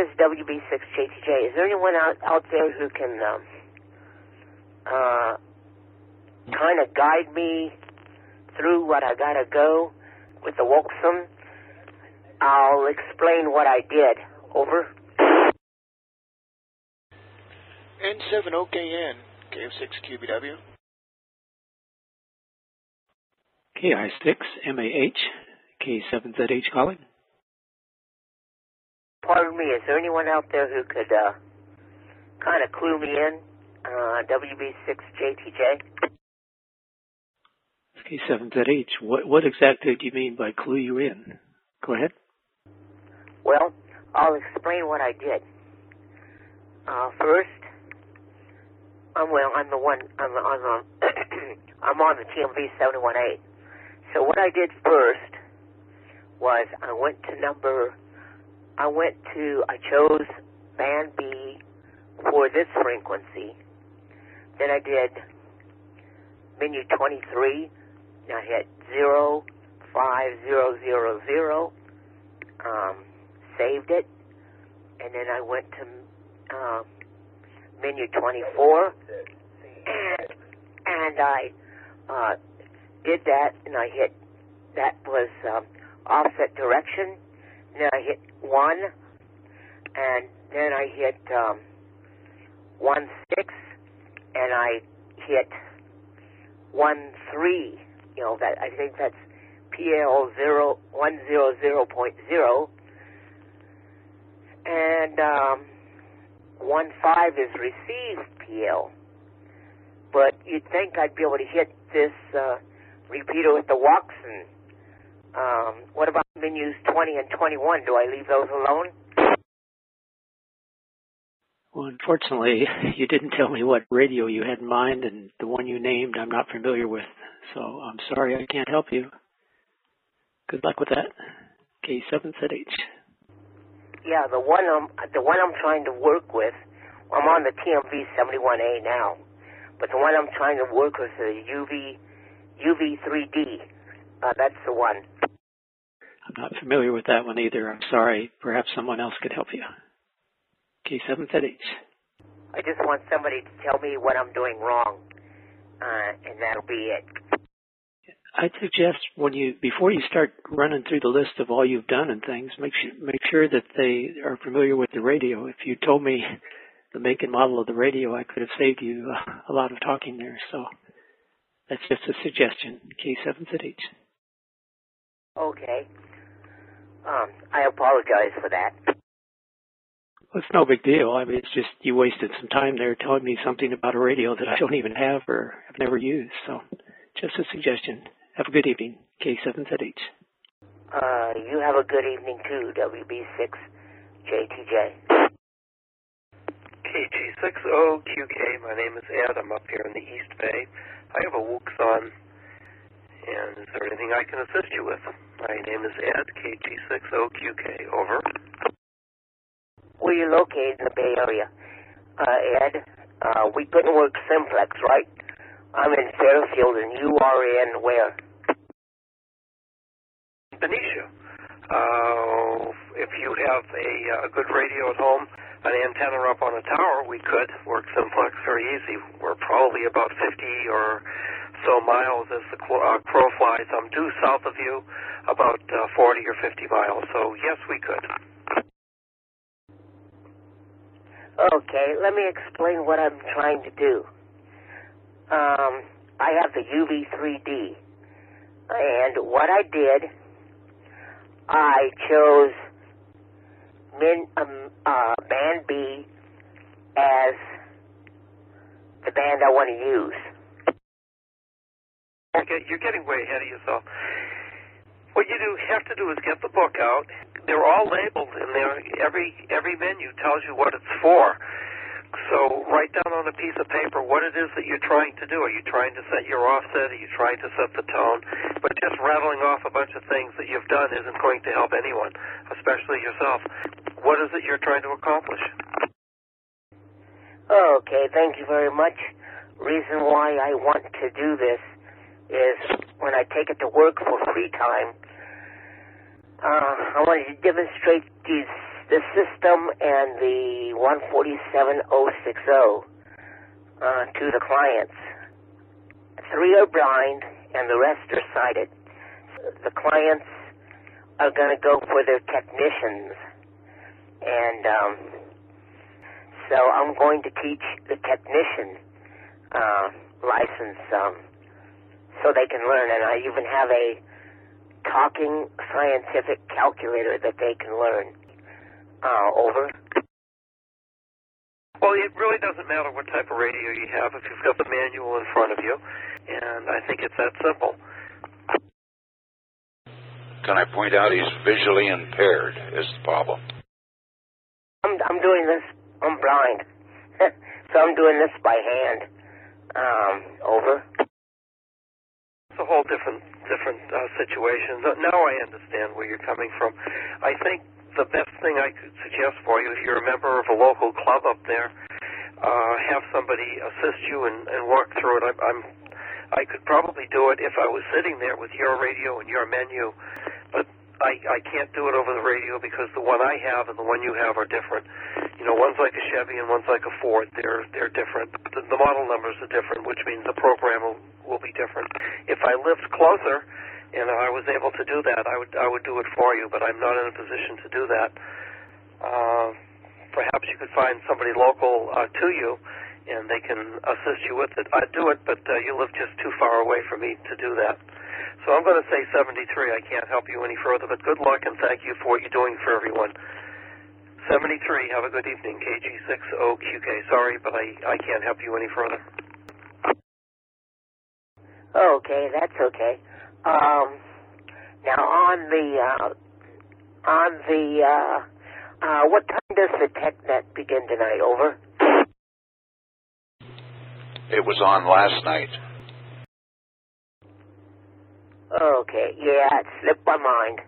this is WB6JTJ. Is there anyone out, out there who can um, uh, kind of guide me through what I got to go with the Wolfson? I'll explain what I did. Over. N7OKN, KF6QBW. KI6MAH, K7ZH calling. Pardon me, is there anyone out there who could uh, kind of clue me in? Uh, WB6JTJ? K7ZH, what, what exactly do you mean by clue you in? Go ahead. Well, I'll explain what I did. Uh, first, I'm well. I'm the one. I'm on. the. I'm on the TMV 71A. So what I did first was I went to number. I went to. I chose band B for this frequency. Then I did menu 23. And I hit zero five zero zero zero. Um, saved it, and then I went to uh, menu 24, and and I uh, did that, and I hit that was um, offset direction. Then I hit one, and then I hit um, one six, and I hit one three. You know that I think that's PL zero one zero zero point zero and um, one five is receive PL. But you'd think I'd be able to hit this uh, repeater with the Watson. Um, what about menus 20 and 21? Do I leave those alone? Well, unfortunately, you didn't tell me what radio you had in mind, and the one you named I'm not familiar with. So I'm sorry I can't help you. Good luck with that. K7ZH. Yeah, the one I'm the one I'm trying to work with. I'm on the TMV 71A now, but the one I'm trying to work with is the UV UV3D. Uh, that's the one. I'm not familiar with that one either. I'm sorry. Perhaps someone else could help you. K7ZH. I just want somebody to tell me what I'm doing wrong, uh, and that'll be it. I'd suggest when you before you start running through the list of all you've done and things, make sure make sure that they are familiar with the radio. If you told me the make and model of the radio, I could have saved you a lot of talking there. So that's just a suggestion. K7ZH. Okay. Um, I apologize for that. Well, it's no big deal. I mean, it's just you wasted some time there telling me something about a radio that I don't even have or have never used. So just a suggestion. Have a good evening. K7ZH. Uh, you have a good evening too, WB6JTJ. KG60QK, my name is Ed. I'm up here in the East Bay. I have a Wouxun, and is there anything I can assist you with? My name is Ed, KG60QK. Over. Where you located in the Bay Area? Uh, Ed, uh, we couldn't work simplex, right? I'm in Fairfield, and you are in where? Benicia. Uh, if you have a, a good radio at home, an antenna up on a tower, we could work simplex very easy. We're probably about 50 or so miles as the uh, crow flies. I'm due south of you about uh, 40 or 50 miles, so yes, we could. Okay, let me explain what I'm trying to do. Um, I have the UV3D, and what I did, I chose min, um, uh, band B as the band I want to use. Okay, you're getting way ahead of yourself. What you do have to do is get the book out. They're all labeled, and they're, every every menu tells you what it's for. So write down on a piece of paper what it is that you're trying to do. Are you trying to set your offset? Are you trying to set the tone? But just rattling off a bunch of things that you've done isn't going to help anyone, especially yourself. What is it you're trying to accomplish? Okay, thank you very much. Reason why I want to do this is when I take it to work for free time, uh, I want to demonstrate these the system and the 147060 uh, to the clients. Three are blind and the rest are sighted. The clients are going to go for their technicians. And um, so I'm going to teach the technician uh, license um, so they can learn. And I even have a talking scientific calculator that they can learn. Uh, over. Well, it really doesn't matter what type of radio you have if you've got the manual in front of you, and I think it's that simple. Can I point out he's visually impaired is the problem. I'm I'm doing this. I'm blind, so I'm doing this by hand. Um, over. It's a whole different different uh, situation. Now I understand where you're coming from. I think the best thing I could suggest for you, if you're a member of a local club up there, uh, have somebody assist you and, and work through it. I, I'm I could probably do it if I was sitting there with your radio and your menu, I, I can't do it over the radio because the one I have and the one you have are different. You know, one's like a Chevy and one's like a Ford. They're they're different. The, the model numbers are different, which means the program will, will be different. If I lived closer and I was able to do that, I would I would do it for you. But I'm not in a position to do that. Uh, perhaps you could find somebody local uh, to you and they can assist you with it. I'd do it, but uh, you live just too far away for me to do that. So I'm going to say 73. I can't help you any further, but good luck and thank you for what you're doing for everyone. 73. Have a good evening, KG60QK. Sorry, but I, I can't help you any further. Okay, that's okay. Um, now on the uh, on the uh, uh, what time does the TechNet begin tonight? Over. It was on last night. Okay, yeah, it slipped my mind.